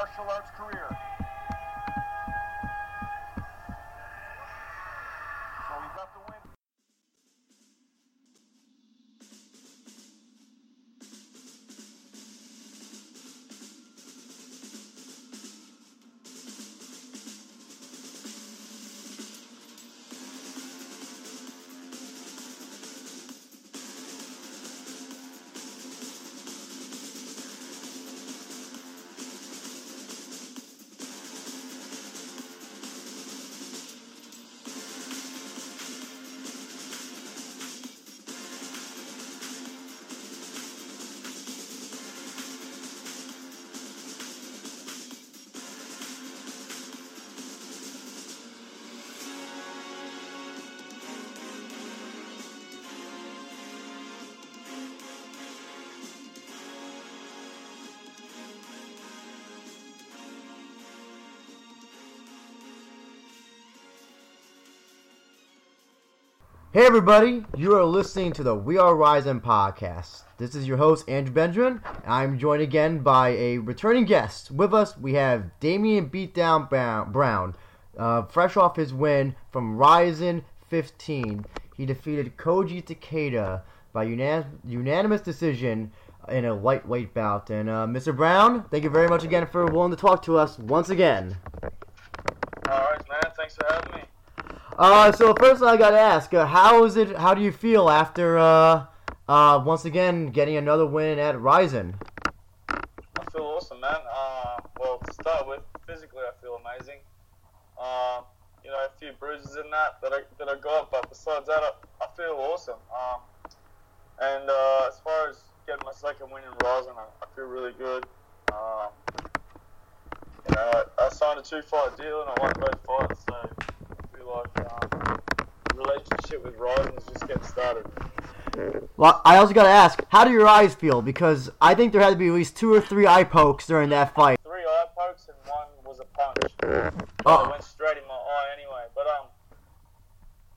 martial arts career. Hey everybody, you are listening to the We Are Rising podcast. This is your host Andrew Benjamin. I'm joined again by a returning guest. With us, we have Damien Beatdown Brown, uh, fresh off his win from Rising 15. He defeated Koji Takeda by unan- unanimous decision in a lightweight bout. And uh, Mr. Brown, thank you very much again for willing to talk to us once again. All right, man. Thanks for having me. Uh, so first I gotta ask, uh, how is it? How do you feel after uh, uh, once again getting another win at Rizin? I feel awesome, man. Uh, well, to start with, physically I feel amazing. Um, you know, a few bruises in that that I that I got, but besides that, I, I feel awesome. Um, and uh, as far as getting my second win in Rizin, I, I feel really good. Um, you know, I, I signed a two-fight deal and I won both fights, so like um, relationship with just getting started. Well, I also gotta ask, how do your eyes feel? Because I think there had to be at least two or three eye pokes during that fight. three eye pokes and one was a punch. Oh. It went straight in my eye anyway. But um,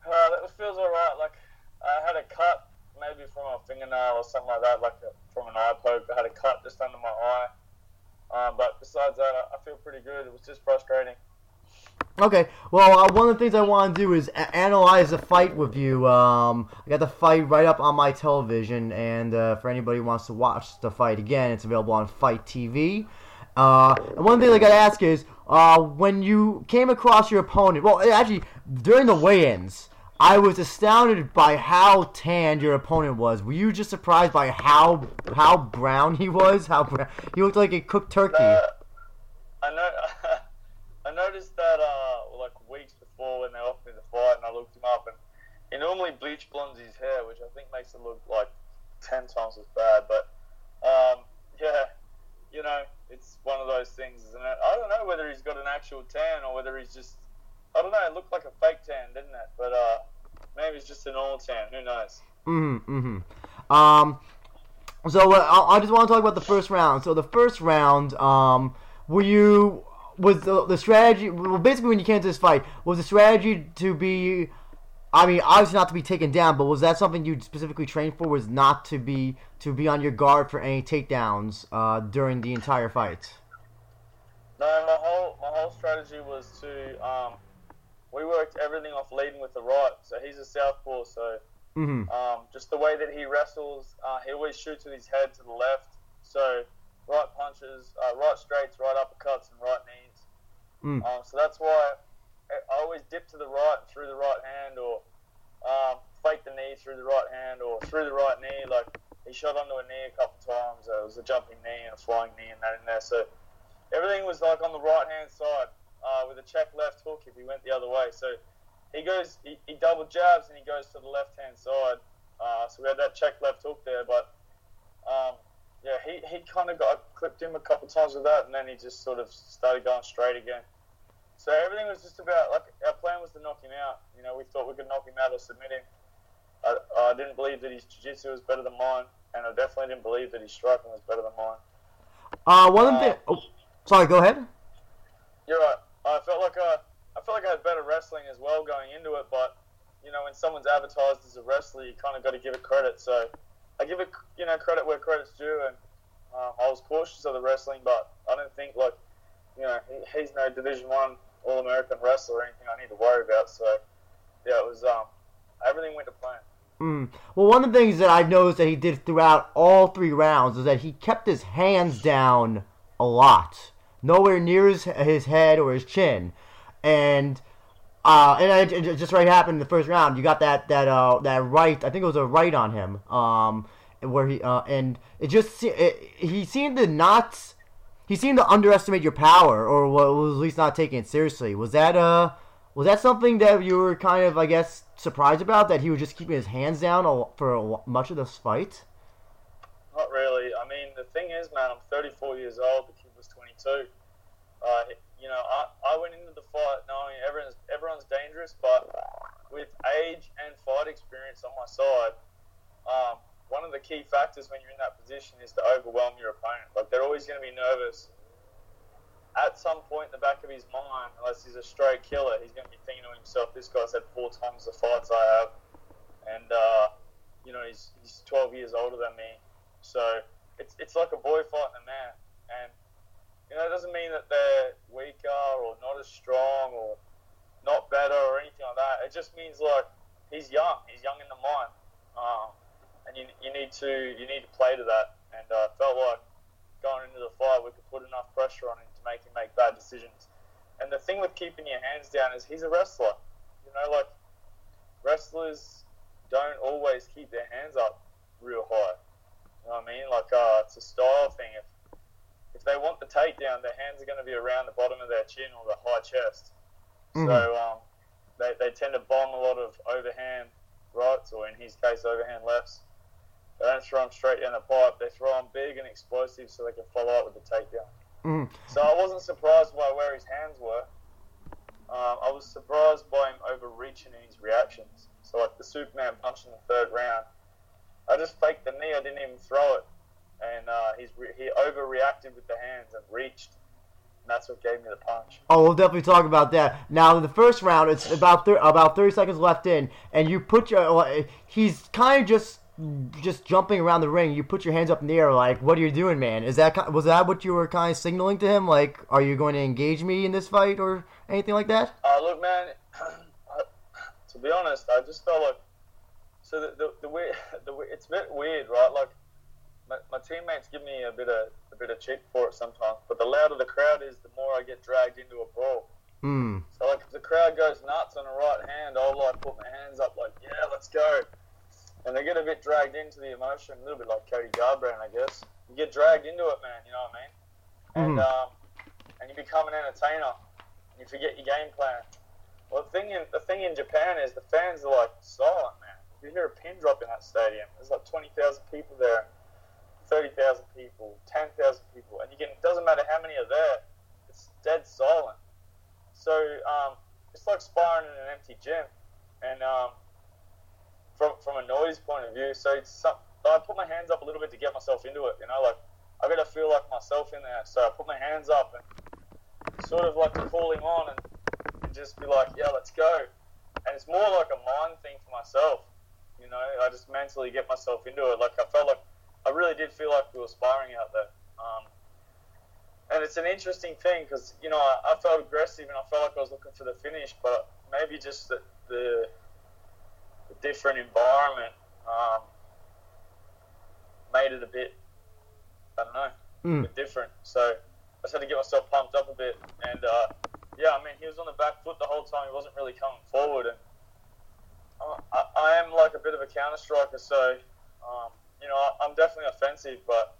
uh, that feels alright. Like I had a cut, maybe from a fingernail or something like that, like a, from an eye poke. I had a cut just under my eye. Um, but besides that, I, I feel pretty good. It was just frustrating. Okay, well, uh, one of the things I want to do is a- analyze the fight with you. Um, I got the fight right up on my television, and uh, for anybody who wants to watch the fight again, it's available on FITE TV. Uh, and one thing I got to ask is, uh, when you came across your opponent, well, actually, during the weigh-ins, I was astounded by how tanned your opponent was. Were you just surprised by how how brown he was? How brown? he looked like a cooked turkey. Uh, I know. I noticed that uh, like weeks before when they fight, and I looked him up, and he normally bleach blondes his hair, which I think makes it look like ten times as bad. But um, yeah, you know, it's one of those things, isn't it? I don't know whether he's got an actual tan or whether he's just I don't know. It looked like a fake tan, didn't it? But uh, maybe it's just a normal tan. Who knows? Mm-hmm. mm-hmm. Um, so uh, I, I just want to talk about the first round. So the first round, um, were you was the, the strategy? Well, basically, when you came to this fight, was the strategy to be? I mean, obviously not to be taken down, but was that something you specifically trained for? Was not to be to be on your guard for any takedowns uh, during the entire fight? No, my whole my whole strategy was to um, we worked everything off leading with the right. So he's a southpaw, so Mm-hmm. um, just the way that he wrestles, uh, he always shoots with his head to the left. So right punches, uh, right straights, right uppercuts, and right knees. Mm. Um, so that's why I always dip to the right through the right hand, or um, fake the knee through the right hand, or through the right knee. Like he shot onto a knee a couple times. Uh, it was a jumping knee and a flying knee and that in there. So everything was like on the right hand side uh, with a check left hook if he went the other way. So he goes, he, he double jabs and he goes to the left hand side. Uh, so we had that check left hook there, but um, yeah, he, he kind of got clipped him a couple times with that, and then he just sort of started going straight again. So everything was just about like our plan was to knock him out. You know, we thought we could knock him out or submit him. I, I didn't believe that his jiu-jitsu was better than mine, and I definitely didn't believe that his striking was better than mine. Uh, one Uh, oh, sorry, go ahead. You're right. I felt like I, I felt like I had better wrestling as well going into it, but you know, when someone's advertised as a wrestler, you kind of got to give it credit. So I give it, you know, credit where credit's due, and Um, I was cautious of the wrestling, but I don't think like you know he, he's no Division One All American wrestler or anything I need to worry about. So yeah, it was um, everything went to plan. Mm. Well, one of the things that I've noticed that he did throughout all three rounds is that he kept his hands down a lot, nowhere near his, his head or his chin, and uh, and it, just right happened in the first round. You got that that uh that right, I think it was a right on him, um, where he uh, and it just it, he seemed to not. He seemed to underestimate your power, or was at least not taking it seriously. Was that uh, was that something that you were kind of, I guess, surprised about? That he was just keeping his hands down for much of this fight? Not really. I mean, the thing is, man, I'm 34 years old. The kid was 22. Uh, you know, I, I went into the fight knowing everyone's everyone's dangerous, but with age and fight experience on my side, um, one of the key factors when you're in that position is to overwhelm your opponent. Like they're always going to be nervous. At some point in the back of his mind, unless he's a straight killer, he's going to be thinking to himself, "This guy's had four times the fights I have, and uh, you know he's he's 12 years older than me, so it's it's like a boy fighting a man, and you know it doesn't mean that they're weaker or not as strong or not better or anything like that. It just means like he's young, he's young in the mind, um, and you, you need to you need to play to that. And I uh, felt like going into the fight, we could put enough pressure on him to make him make bad decisions. And the thing with keeping your hands down is he's a wrestler. You know, like wrestlers don't always keep their hands up real high. You know what I mean? Like uh, it's a style thing. If if they want the takedown, their hands are going to be around the bottom of their chin or the high chest. Mhm. So um, they, they tend to bomb a lot of overhand rights, or in his case, overhand lefts. They don't throw them straight down the pipe. They throw them big and explosive so they can follow up with the takedown. Mhm. So I wasn't surprised by where his hands were. Um, I was surprised by him overreaching in his reactions. So like the Superman punch in the third round, I just faked the knee. I didn't even throw it, and uh, he's re- he overreacted with the hands and reached, and that's what gave me the punch. Oh, we'll definitely talk about that. Now, in the first round, it's about thir- about thirty seconds left in, and you put your he's kind of just just jumping around the ring. You put your hands up in the air, like, "What are you doing, man?" Is that was that what you were kind of signaling to him? Like, are you going to engage me in this fight or anything like that? Uh, look, man. to be honest, I just felt like so the the, the, weird, the we- it's a bit weird, right? Like my, my teammates give me a bit of a bit of cheek for it sometimes, but the louder the crowd is, the more I get dragged into a brawl. Hmm. So like if the crowd goes nuts on the right hand, I'll like put my hands up like yeah, let's go. And they get a bit dragged into the emotion, a little bit like Cody Garbrandt, I guess. You get dragged into it, man. You know what I mean? And Mhm. um, and you become an entertainer. And you forget your game plan. Well, the thing in the thing in Japan is the fans are like silent, man. If you hear a pin drop in that stadium, there's like twenty thousand people there, thirty thousand people, ten thousand people, and you can. It doesn't matter how many are there. It's dead silent. So um, it's like sparring in an empty gym, and um, from from a noise point of view, so it's some, I put my hands up a little bit to get myself into it. You know, like I got to feel like myself in there. So I put my hands up and sort of like to call him on and, and just be like, yeah, let's go. And it's more like a mind thing for myself. You know, I just mentally get myself into it. Like I felt like I really did feel like we were sparring out there. Um, and it's an interesting thing because you know I, I felt aggressive and I felt like I was looking for the finish, but maybe just the the, the different environment um, made it a bit I don't know a Mm. bit different. So I just had to get myself pumped up a bit. And uh, yeah, I mean he was on the back foot the whole time. He wasn't really coming forward, and I, I, I am like a bit of a counter striker, so um, you know I, I'm definitely offensive, but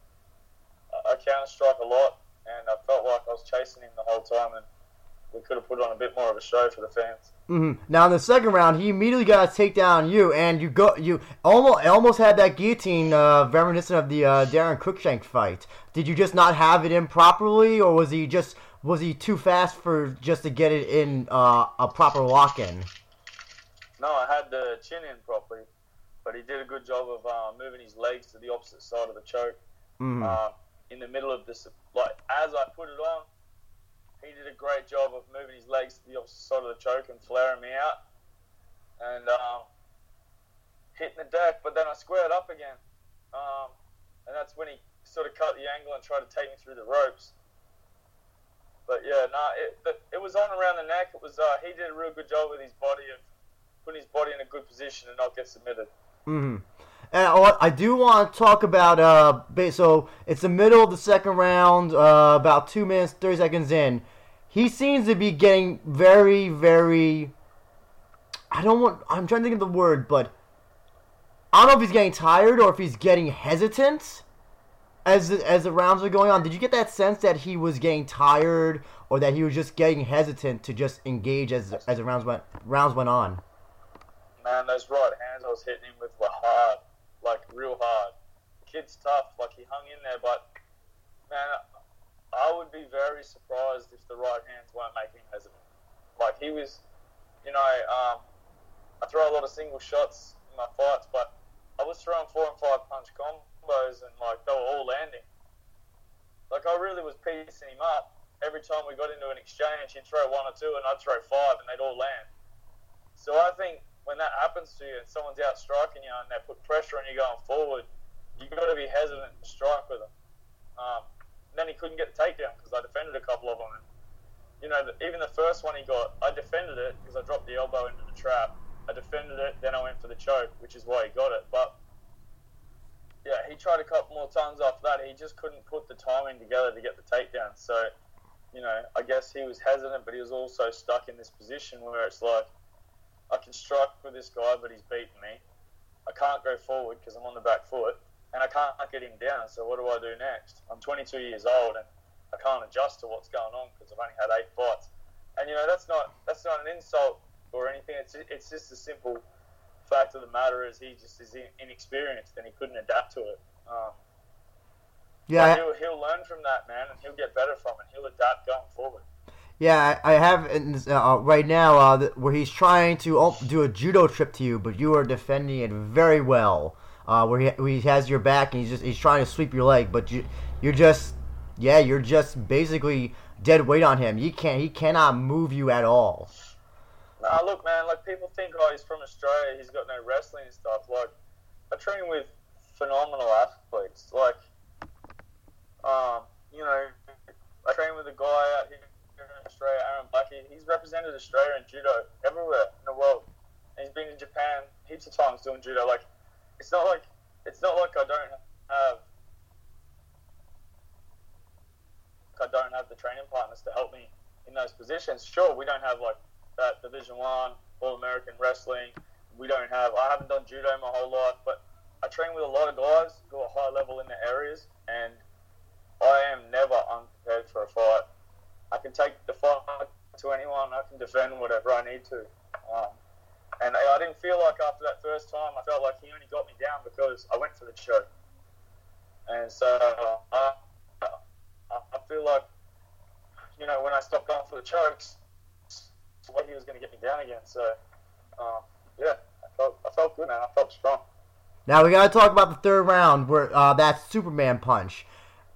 I, I counter strike a lot and I felt like I was chasing him the whole time, and we could have put on a bit more of a show for the fans. Hmm Now in the second round, he immediately got a takedown on you, and you go you almost almost had that guillotine uh, reminiscent of the uh, Daron Cruickshank fight. Did you just not have it in properly, or was he just was he too fast for just to get it in uh, a proper lock in? No, I had the chin in properly, but he did a good job of uh, moving his legs to the opposite side of the choke. Mm. Um, in the middle of this, like as I put it on, he did a great job of moving his legs to the opposite side of the choke and flaring me out, and um, hitting the deck. But then I squared up again, um, and that's when he sort of cut the angle and tried to take me through the ropes. But yeah, no, it, it, it was on around the neck. It was uh, he did a real good job with his body of putting his body in a good position and not get submitted. hmm And I I do want to talk about uh, so it's the middle of the second round, uh, about two minutes thirty seconds in. He seems to be getting very, very. I don't want. I'm trying to think of the word, but I don't know if he's getting tired or if he's getting hesitant as as the rounds are going on. Did you get that sense that he was getting tired or that he was just getting hesitant to just engage as as the rounds went rounds went on? Man, those right hands I was hitting him with were hard, like real hard. Kid's tough, like he hung in there, but man, I would be very surprised if the right hands weren't making hesitant. Like he was, you know, um, I throw a lot of single shots in my fights, but I was throwing four and five punch combos, and like they were all landing. Like I really was piecing him up. Every time we got into an exchange, he'd throw one or two, and I'd throw five, and they'd all land. So I think when that happens to you and someone's out striking you and they put pressure on you going forward, you've got to be hesitant to strike with them. Um, then he couldn't get the takedown because I defended a couple of them. And, you know, even the first one he got, I defended it because I dropped the elbow into the trap. I defended it, then I went for the choke, which is why he got it. But yeah, he tried a couple more times after that. He just couldn't put the timing together to get the takedown. So, you know, I guess he was hesitant, but he was also stuck in this position where it's like, I can strike with this guy, but he's beaten me. I can't go forward because I'm on the back foot, and I can't get him down. So what do I do next? I'm 22 years old, and I can't adjust to what's going on because I've only had eight fights. And you know that's not that's not an insult or anything. It's it's just a simple fact of the matter is he just is inexperienced and he couldn't adapt to it. Um, Yeah, he'll, he'll learn from that, man, and he'll get better from it. He'll adapt going forward. Yeah, I have in uh, right now uh, where he's trying to do a judo trip to you, but you are defending it very well. Uh, where he, where he has your back and he's just he's trying to sweep your leg, but you you're just yeah you're just basically dead weight on him. He can't he cannot move you at all. Nah, look, man. Like people think, oh, he's from Australia. He's got no wrestling and stuff. Like I train with phenomenal athletes. Like, um, you know, I train with a guy out here in Australia, Aaron Blackie. He's represented Australia in judo everywhere in the world. And he's been in Japan heaps of times doing judo. Like, it's not like it's not like I don't have I don't have the training partners to help me in those positions. Sure, we don't have like that Division One All American Wrestling. We don't have. I haven't done judo my whole life, but I train with a lot of guys who are high level in their areas, and I am never unprepared for a fight. I can take the fight to anyone. I can defend whatever I need to. Um, and I didn't feel like after that first time, I felt like he only got me down because I went for the choke. And so uh, I, I feel like, you know, when I stopped going for the chokes, what he was going to get me down again. So, um, yeah, I felt, I felt good, man. I felt strong. Now we gotta talk about the third round where uh, that Superman punch.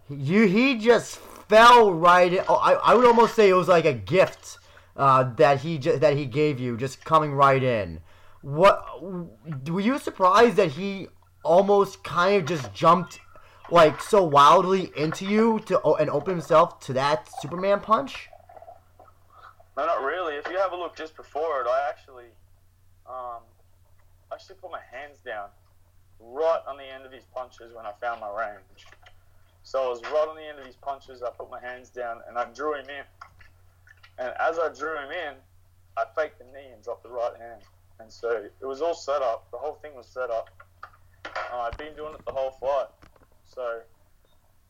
You he just fell right. In, oh, I I would almost say it was like a gift uh, that he that he gave you, just coming right in. What were you surprised that he almost kind of just jumped like so wildly into you to and open himself to that Superman punch? No, not really. If you have a look just before it, I actually, um, actually put my hands down right on the end of his punches when I found my range. So I was right on the end of his punches. I put my hands down and I drew him in. And as I drew him in, I faked the knee and dropped the right hand. And so it was all set up. The whole thing was set up. Uh, I've been doing it the whole fight. So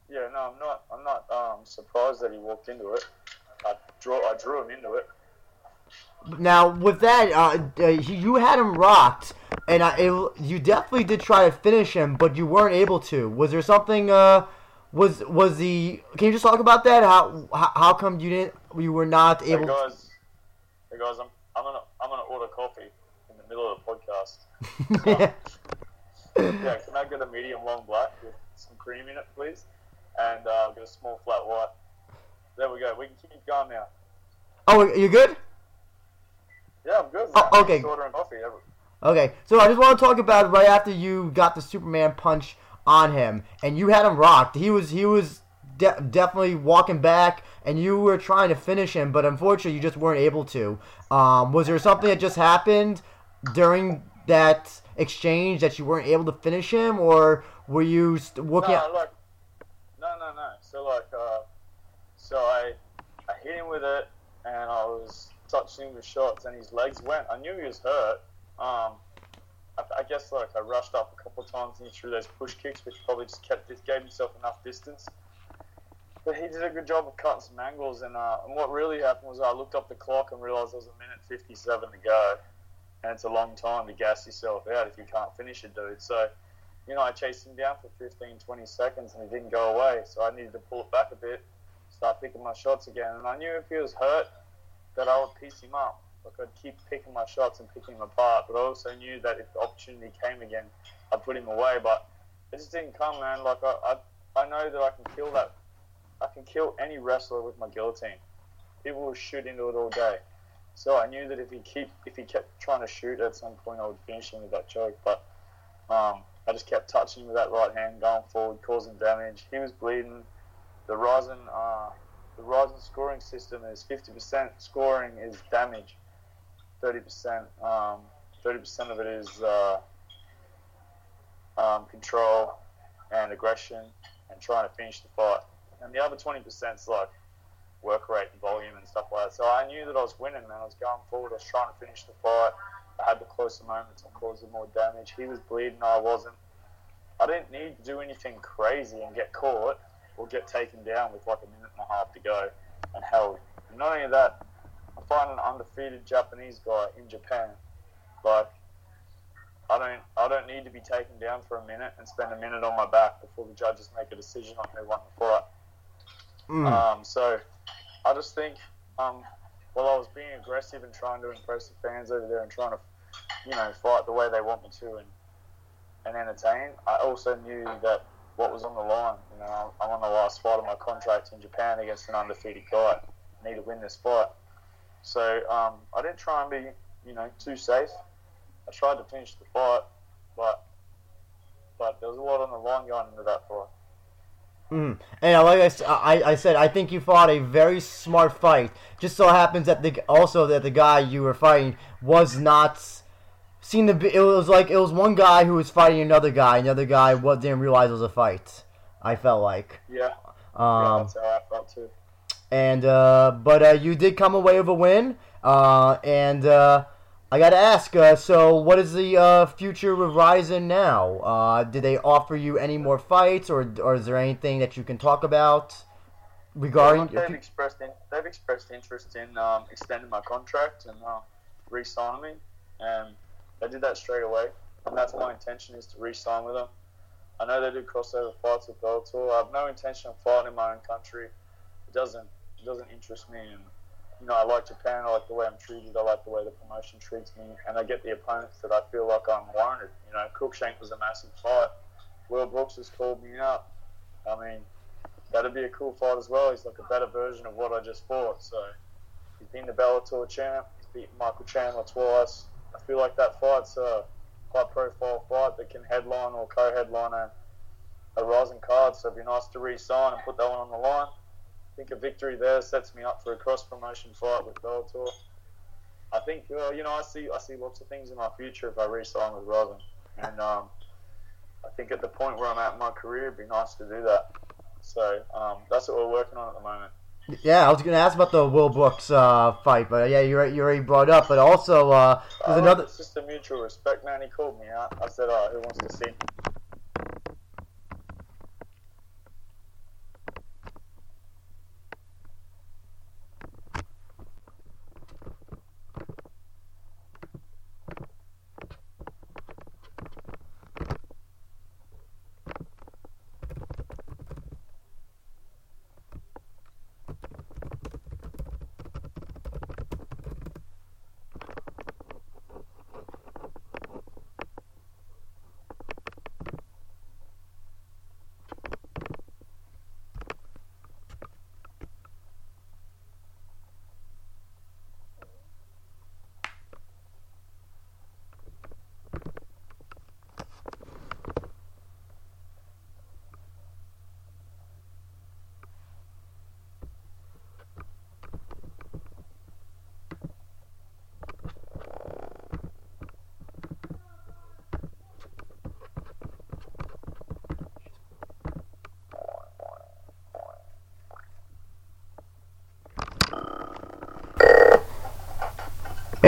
yeah, no, I'm not. I'm not um, surprised that he walked into it. I drew. I drew him into it. Now with that, uh, uh, you had him rocked, and I, it, you definitely did try to finish him, but you weren't able to. Was there something? Uh, was was the? Can you just talk about that? How, how come you didn't? You were not able. Hey guys, hey guys, I'm, I'm gonna I'm gonna order coffee in the middle of the podcast. To... Yeah, can I get a medium long black with some cream in it, please? And uh, I'll get a small flat white. There we go. We can keep going now. oh, you good? Yeah, I'm good. Oh, okay. just ordering coffee. Every- Okay, so I just want to talk about right after you got the Superman punch on him, and you had him rocked. He was he was de- definitely walking back, and you were trying to finish him, but unfortunately, you just weren't able to. Um, was there something that just happened during that exchange that you weren't able to finish him, or were you st- looking no, at? like, no, no, no. So like, uh, so I, I hit him with it, and I was touching him with shots, and his legs went. I knew he was hurt. Um, I, I guess like I rushed up a couple of times, and he threw those push kicks, which probably just kept just gave himself enough distance. But he did a good job of cutting some angles, and, uh, and what really happened was I looked up the clock and realized there was a minute 57 to go, and it's a long time to gas yourself out if you can't finish a dude. So you know, I chased him down for 15, 20 seconds and he didn't go away. So I needed to pull it back a bit, start picking my shots again. And I knew if he was hurt, that I would piece him up. Like I'd keep picking my shots and picking him apart. But I also knew that if the opportunity came again, I'd put him away. But it just didn't come, man. Like I, I, I know that I can kill that. I can kill any wrestler with my guillotine. People will shoot into it all day. So I knew that if he keep, if he kept trying to shoot, at some point I would finish him with that choke. But um, I just kept touching him with that right hand, going forward, causing damage. He was bleeding. The Rizin, uh, the Rizin scoring system is 50% scoring is damage, 30%, um, 30% of it is uh, um, control and aggression and trying to finish the fight. And the other 20% is like work rate and volume and stuff like that. So I knew that I was winning, man. I was going forward. I was trying to finish the fight. I had the closer moments. I caused him more damage. He was bleeding. I wasn't. I didn't need to do anything crazy and get caught or get taken down with like a minute and a half to go and held. And not only that, I find an undefeated Japanese guy in Japan. Like I don't I don't need to be taken down for a minute and spend a minute on my back before the judges make a decision on who won the fight. Mm. Um, so I just think um, while I was being aggressive and trying to impress the fans over there and trying to, you know, fight the way they want me to and and entertain, I also knew that what was on the line. You know, I'm on the last fight of my contract in Japan against an undefeated guy. I need to win this fight. So um, I didn't try and be, you know, too safe. I tried to finish the fight, but but there was a lot on the line going into that fight. Mm. And like I I said, I think you fought a very smart fight. Just so happens that the also that the guy you were fighting was not seen to be. It was like it was one guy who was fighting another guy. Another guy what didn't realize it was a fight. I felt like. Yeah, yeah, Um, that's how I felt too. and uh, but uh, you did come away with a win. Uh, and I gotta ask. Uh, so, what is the uh, future with Rizin now? Uh, did they offer you any more fights, or or is there anything that you can talk about regarding? Well, they've expressed in, they've expressed interest in um, extending my contract and uh, re-signing me, and they did that straight away. And that's my intention is to re-sign with them. I know they do crossover fights with Bellator. I have no intention of fighting in my own country. It doesn't it doesn't interest me. And you know, I like Japan. I like the way I'm treated. I like the way the promotion treats me, and I get the opponents that I feel like I'm warranted. You know, Cruickshank was a massive fight. Will Brooks has called me up. I mean, that'd be a cool fight as well. He's like a better version of what I just fought. So he's been the Bellator champ. He's beaten Michael Chandler twice. I feel like that fight's a high-profile fight that can headline or co-headline a, a rising card. So it'd be nice to re-sign and put that one on the line. I think a victory there sets me up for a cross-promotion fight with Bellator. I think, uh, you know, I see I see lots of things in my future if I re-sign with Rising, and um, I think at the point where I'm at in my career, it'd be nice to do that. So um, that's what we're working on at the moment. Yeah, I was gonna ask about the Will Brooks uh, fight, but yeah, you you already brought it up. But also, uh, there's like another. It's just a mutual respect, man. He called me out. I said, "Oh, who wants to see?"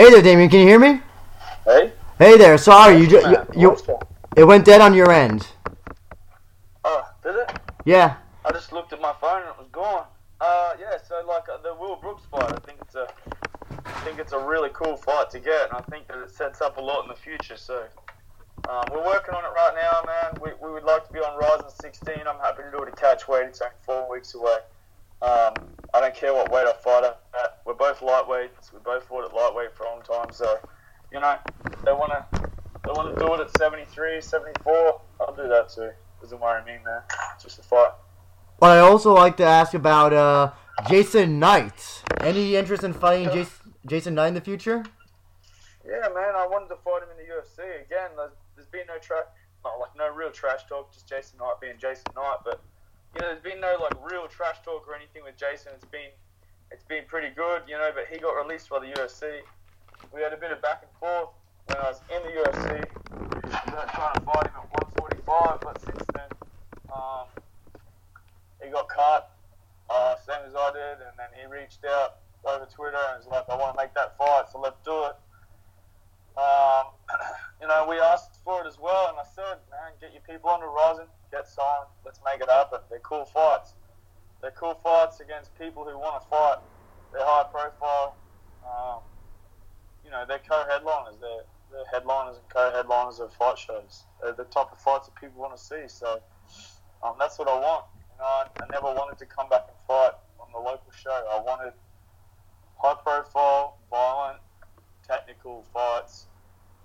Hey there, Damien. Can you hear me? Hey? Hey there. Sorry, you ju- you, you it went dead on your end. Oh, did it? Yeah. I just looked at my phone and it was gone. Uh, yeah. So like uh, the Will Brooks fight, I think it's a, I think it's a really cool fight to get, and I think that it sets up a lot in the future. So. Um, we're working on it right now, man. We, we would like to be on Rizin 16. I'm happy to do it at catch weight. It's only four weeks away. Um, I don't care what weight I fight at. We're both lightweights. We both fought at lightweight for a long time. So, you know, they want to they want to do it at 73, 74. I'll do that too. Doesn't worry me, man. It's just a fight. But I also like to ask about uh, Jason Knight. Any interest in fighting Jason, Jason Knight in the future? Yeah, man. I wanted to fight him in the UFC again. There's, there's been no trash, not like no real trash talk. Just Jason Knight being Jason Knight, but you know, there's been no like real trash talk or anything with Jason. It's been it's been pretty good, you know. But he got released by the UFC. We had a bit of back and forth when I was in the UFC. We were trying to fight him at 145, but since then, um, he got cut, uh, same as I did, and then he reached out over Twitter and was like, "I want to make that fight, so let's do it." Um, you know, we asked for it as well, and I said, man, get your people on the Horizon, get signed, let's make it happen. They're cool fights. They're cool fights against people who want to fight. They're high profile. Um, you know, they're co-headliners. They're, they're headliners and co-headliners of fight shows. They're the type of fights that people want to see. So um, that's what I want. You know, I, I never wanted to come back and fight on the local show. I wanted high-profile, violent, technical fights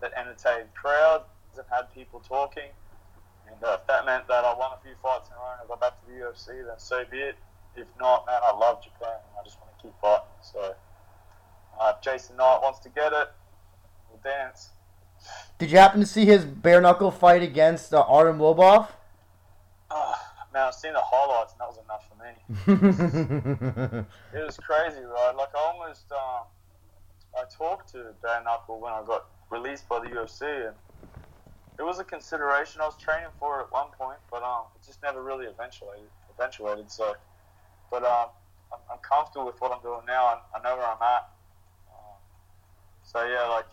that entertained crowds and had people talking. And uh, if that meant that I won a few fights in a row and I got back to the UFC, then so be it. If not, man, I love Japan. I just want to keep fighting. So uh, if Jason Knight wants to get it, we'll dance. Did you happen to see his bare knuckle fight against uh, Artem Lobov? Uh, man, I've seen the highlights and that was enough for me. It was crazy, right? Like I almost, um, I talked to bare knuckle when I got released by the UFC, and it was a consideration. I was training for it at one point, but um, it just never really eventuated. Eventuated, so. But um, I'm, I'm comfortable with what I'm doing now, and I know where I'm at. Um, so yeah, like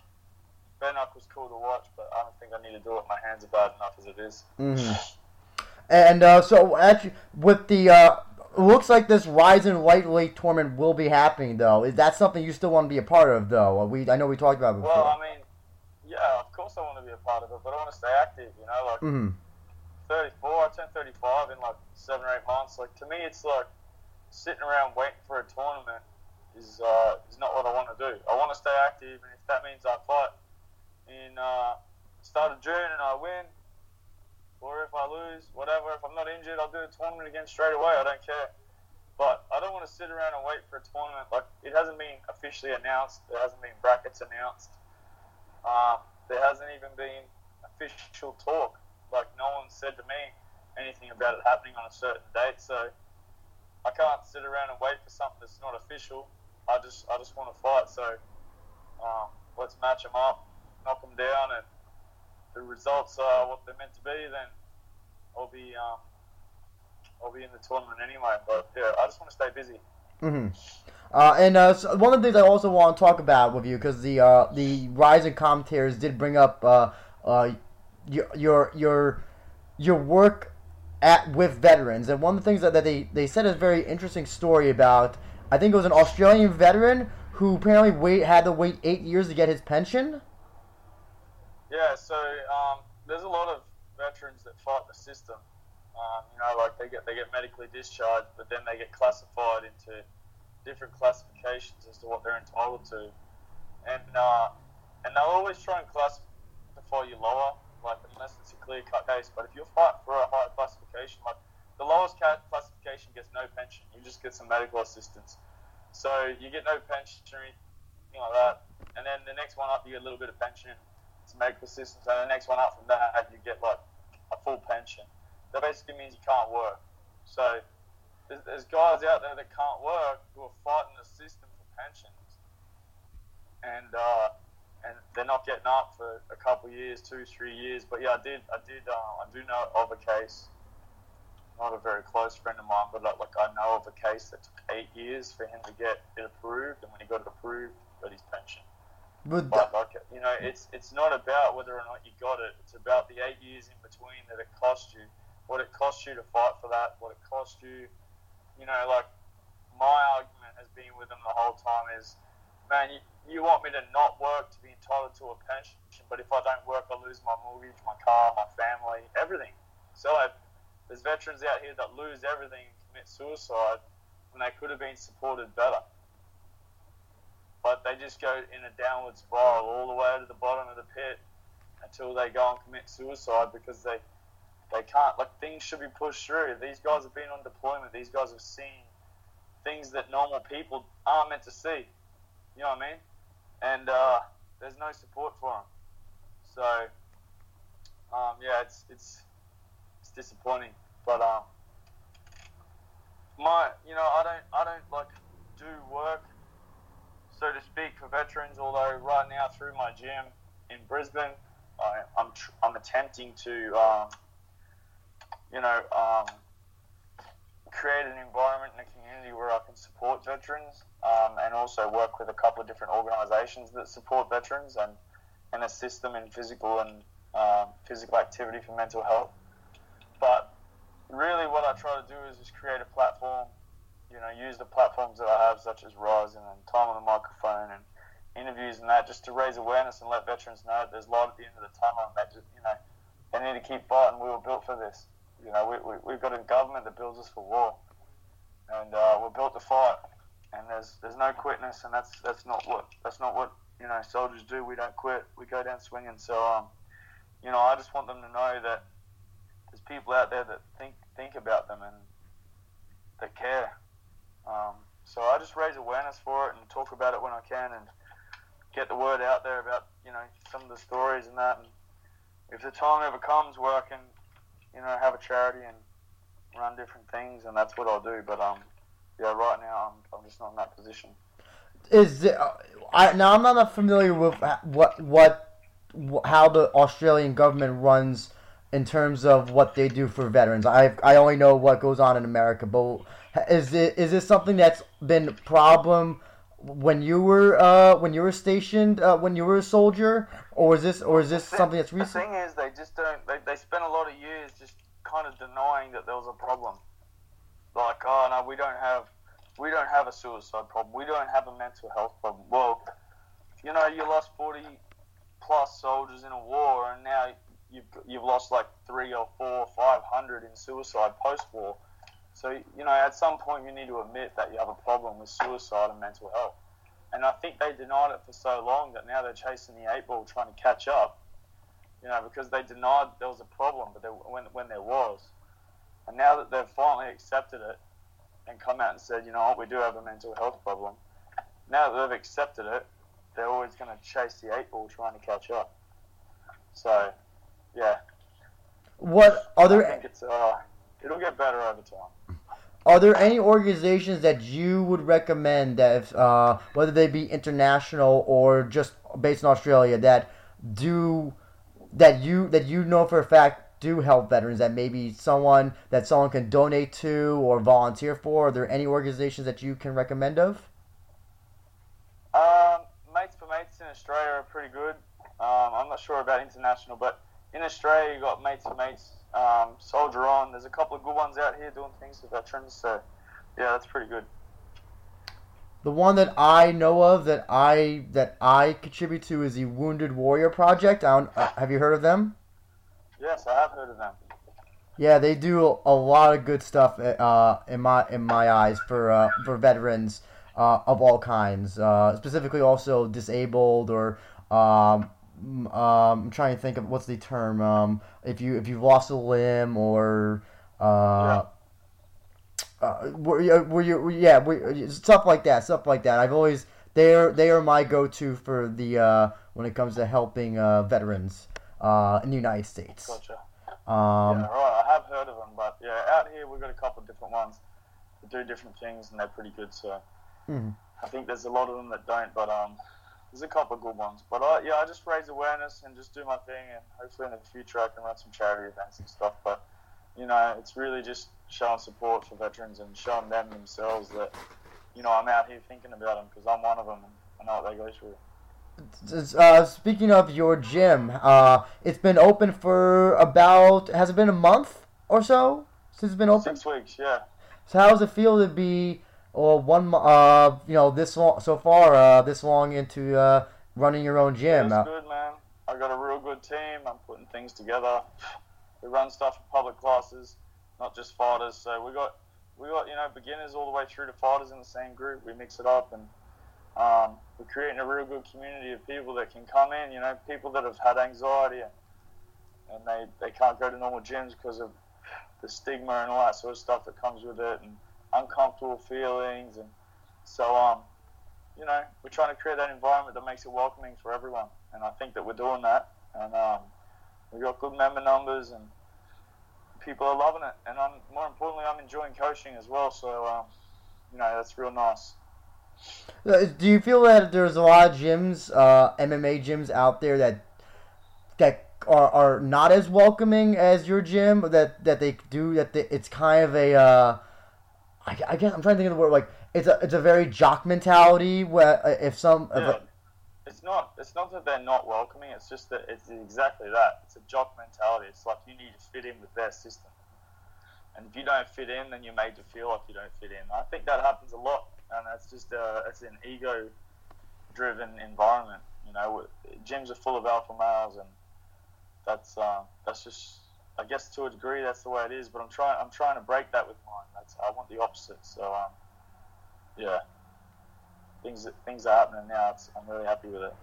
bare knuckle's cool to watch, but I don't think I need to do it. My hands are bad enough as it is. Mhm. And uh, so, actually, with the uh, looks like this Rizin lightweight tournament will be happening, though. Is that something you still want to be a part of, though? We I know we talked about it before. Well, I mean, yeah, of course I want to be a part of it, but I want to stay active. You know, like. hmm 34. I turned 35 in like seven or eight months. Like to me, it's like sitting around waiting for a tournament is uh, is not what I want to do. I want to stay active, and if that means I fight in uh, start of June and I win, or if I lose, whatever. If I'm not injured, I'll do a tournament again straight away. I don't care. But I don't want to sit around and wait for a tournament. Like it hasn't been officially announced. There hasn't been brackets announced. Um, there hasn't even been official talk. Like no one said to me anything about it happening on a certain date. So I can't sit around and wait for something that's not official. I just I just want to fight. So um, let's match them up, knock them down, and the results are what they're meant to be. Then I'll be um, I'll be in the tournament anyway. But yeah, I just want to stay busy. hmm Uh, and uh, so one of the things I also want to talk about with you, because the uh, the Rising commentators did bring up uh, uh, your your your your work at with veterans, and one of the things that, that they, they said is a very interesting story about. I think it was an Australian veteran who apparently wait had to wait eight years to get his pension. Yeah, so um, there's a lot of veterans that fight the system. Um, you know, like they get they get medically discharged, but then they get classified into different classifications as to what they're entitled to, and uh, and they'll always try and classify you lower, like unless it's a clear cut case. But if you fight for a higher classification, like the lowest ca- classification gets no pension, you just get some medical assistance. So you get no pension or anything like that, and then the next one up you get a little bit of pension some medical assistance, and the next one up from that, you get like a full pension. That basically means you can't work. So there's, there's guys out there that can't work who are fighting the system for pensions, and uh, and they're not getting up for a couple of years, two, three years. But yeah, I did, I did, uh, I do know of a case. Not a very close friend of mine, but like, like I know of a case that took eight years for him to get it approved, and when he got it approved, he got his pension. But But like you know, it's it's not about whether or not you got it. It's about the eight years in between that it cost you, what it cost you to fight for that, what it cost you. You know, like my argument has been with them the whole time is, man, you, you want me to not work to be entitled to a pension, but if I don't work, I lose my mortgage, my car, my family, everything. So like, there's veterans out here that lose everything and commit suicide when they could have been supported better but they just go in a downward spiral all the way to the bottom of the pit until they go and commit suicide because they they can't like things should be pushed through. These guys have been on deployment. These guys have seen things that normal people aren't meant to see. You know what I mean? And uh, there's no support for them. So um, yeah, it's it's it's disappointing. But um, my you know I don't I don't like do work so to speak, for veterans. Although right now through my gym in Brisbane, I, I'm tr- I'm attempting to, um, you know, um, create an environment in a community where I can support veterans, um, and also work with a couple of different organisations that support veterans and and assist them in physical and um, physical activity for mental health. But really, what I try to do is just create a platform you know, use the platforms that I have, such as Rising and Time on the Microphone and interviews and that, just to raise awareness and let veterans know that there's light at the end of the tunnel and that, just, you know, they need to keep fighting. We were built for this. You know, we, we, we've got a government that builds us for war. And uh, we're built to fight. And there's there's no quitness, and that's that's not what that's not what you know soldiers do. We don't quit. We go down swinging. So um, you know, I just want them to know that there's people out there that think think about them and that care. Um, so I just raise awareness for it and talk about it when I can and get the word out there about you know some of the stories and that. And if the time ever comes where I can, you know, have a charity and run different things, and that's what I'll do. But um, yeah, right now I'm, I'm just not in that position. is it, uh, I now I'm not familiar with what what how the Australian government runs in terms of what they do for veterans. I I only know what goes on in America, but is it is this something that's been problem when you were uh, when you were stationed uh, when you were a soldier, or is this or is this The- something that's recent? The thing is, they just don't. They, they spent a lot of years just kind of denying that there was a problem. Like, oh no, we don't have, we don't have a suicide problem. We don't have a mental health problem. Well, you know, you lost forty plus soldiers in a war, and now you've you've lost like three or four or five hundred in suicide post-war. So you know, at some point, you need to admit that you have a problem with suicide and mental health. And I think they denied it for so long that now they're chasing the eight ball, trying to catch up. You know, because they denied there was a problem, but there, when when there was, and now that they've finally accepted it and come out and said, you know what, we do have a mental health problem. Now that they've accepted it, they're always going to chase the eight ball, trying to catch up. So, yeah, What are I think it's uh, it'll get better over time. Are there any organizations that you would recommend that, if, uh, whether they be international or just based in Australia, that do that you that you know for a fact do help veterans? That maybe someone that someone can donate to or volunteer for. Are there any organizations that you can recommend of? Um, mates for mates in Australia are pretty good. Um, I'm not sure about international, but in Australia you got mates for mates, um, Soldier On. There's a couple of good ones out here doing things for veterans. So yeah, that's pretty good. The one that I know of that I that I contribute to is the Wounded Warrior Project. I don't, uh, have you heard of them? Yes, I have heard of them. Yeah, they do a lot of good stuff uh, in my in my eyes for uh, for veterans uh, of all kinds, uh, specifically also disabled or um, um, I'm trying to think of what's the term um, if you if you've lost a limb or uh, uh, were you, were you yeah were, stuff like that stuff like that. I've always they're they are my go to for the uh, when it comes to helping uh, veterans uh, in the United States. Gotcha. Um, yeah, right. I have heard of them, but yeah, out here we've got a couple of different ones that do different things, and they're pretty good. So Mhm. I think there's a lot of them that don't, but um, there's a couple of good ones. But I, yeah, I just raise awareness and just do my thing, and hopefully in the future I can run some charity events and stuff. But you know, it's really just showing support for veterans and showing them themselves that you know I'm out here thinking about them because I'm one of them and I know what they go through. uh, speaking of your gym, uh, it's been open for about has it been a month or so since it's been open? Six weeks, yeah. So how does it feel to be or one uh you know this long so far uh this long into uh running your own gym? It's Uh, good, man. I got a real good team. I'm putting things together. We run stuff for public classes, not just fighters. So we got we got you know beginners all the way through to fighters in the same group. We mix it up and um, we're creating a real good community of people that can come in. You know, people that have had anxiety and, and they they can't go to normal gyms because of the stigma and all that sort of stuff that comes with it and uncomfortable feelings and so um you know, we're trying to create that environment that makes it welcoming for everyone, and I think that we're doing that. And um, we got good member numbers, and people are loving it. And I'm more importantly, I'm enjoying coaching as well. So, um, you know, that's real nice. Uh, Do you feel that there's a lot of gyms, uh, MMA gyms out there that that are, are not as welcoming as your gym? That that they do that they, it's kind of a uh, I, I guess I'm trying to think of the word like it's a it's a very jock mentality where uh, if some if Yeah. a- It's not. It's not that they're not welcoming. It's just that it's exactly that. It's a jock mentality. It's like you need to fit in with their system, and if you don't fit in, then you're made to feel like you don't fit in. I think that happens a lot, and that's just uh, it's an ego-driven environment. You know, gyms are full of alpha males, and that's uh, that's just. I guess to a degree that's the way it is, but I'm trying. I'm trying to break that with mine. That's I want the opposite. So, um, yeah, things things are happening now. It's, I'm really happy with it.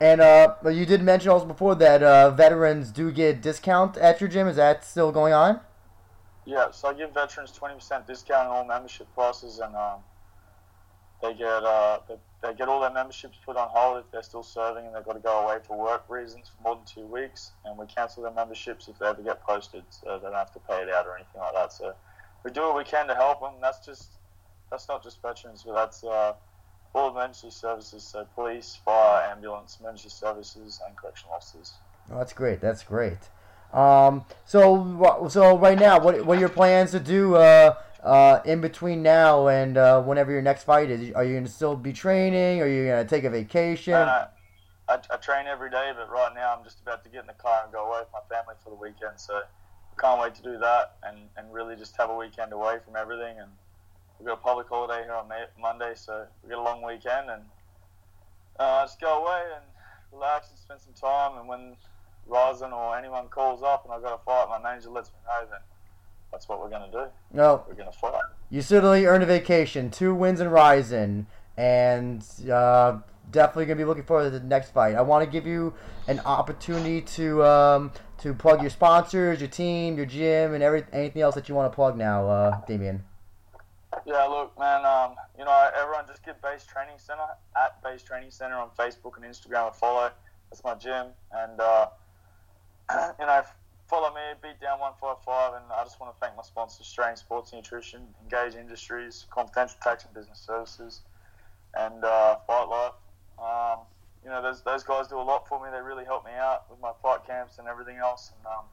and uh, you did mention also before that uh, veterans do get discount at your gym. Is that still going on? Yeah, so I give veterans twenty percent discount on all membership prices, and um, they get uh, they, they get all their memberships put on hold if they're still serving and they've got to go away for work reasons for more than two weeks, and we cancel their memberships if they ever get posted, so they don't have to pay it out or anything like that. So we do what we can to help them. That's just that's not just veterans, but that's uh, all emergency services, so police, fire, ambulance, emergency services, and correctional officers. Oh, that's great. That's great. Um, so so right now, what what are your plans to do uh, uh, in between now and uh, whenever your next fight is? Are you gonna still be training? Are you gonna take a vacation? No. I, I train every day, but right now I'm just about to get in the car and go away with my family for the weekend. So I can't wait to do that and, and really just have a weekend away from everything. And we've got a public holiday here on Ma- Monday, so we get a long weekend and uh, just go away and relax and spend some time. And when Rizin or anyone calls up and I've got a fight, my manager lets me know, then that's what we're going to do. No, We're going to fight. you certainly earned a vacation. Two wins in Rizin, and uh, definitely gonna be looking forward to the next fight. I want to give you an opportunity to um, to plug your sponsors, your team, your gym, and every anything else that you want to plug now, uh, Damien. Yeah, look, man. Um, you know, everyone just get Base Training Center at Base Training Center on Facebook and Instagram. And follow. That's my gym, and uh, you know, follow me, Beat Down One Five Five, and I just want to thank my sponsors, Australian Sports Nutrition, Engage Industries, Confidential Tax and Business Services, and uh, Fight Life. Um, you know, those those guys do a lot for me. They really help me out with my fight camps and everything else. And um,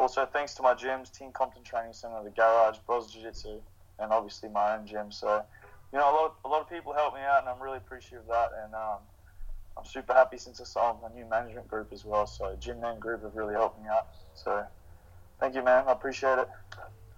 also thanks to my gyms, Team Compton Training Center, the Garage, Bros Jiu Jitsu, and obviously my own gym. So, you know, a lot a lot of people help me out, and I'm really appreciative of that. And um, I'm super happy since I signed my new management group as well. So, Gym Man Group have really helped me out. So, thank you, man. I appreciate it.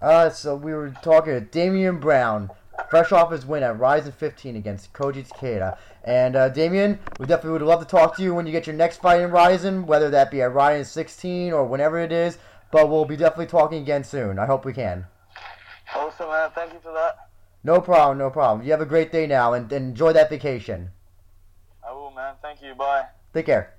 Uh, so we were talking to Damien Brown, fresh off his win at Rizin 15 against Koji Takeda. And uh, Damien, we definitely would love to talk to you when you get your next fight in Rizin, whether that be at Rizin 16 or whenever it is. But we'll be definitely talking again soon. I hope we can. Awesome, man. Thank you for that. No problem, no problem. You have a great day now and, and enjoy that vacation. I will, man. Thank you. Bye. Take care.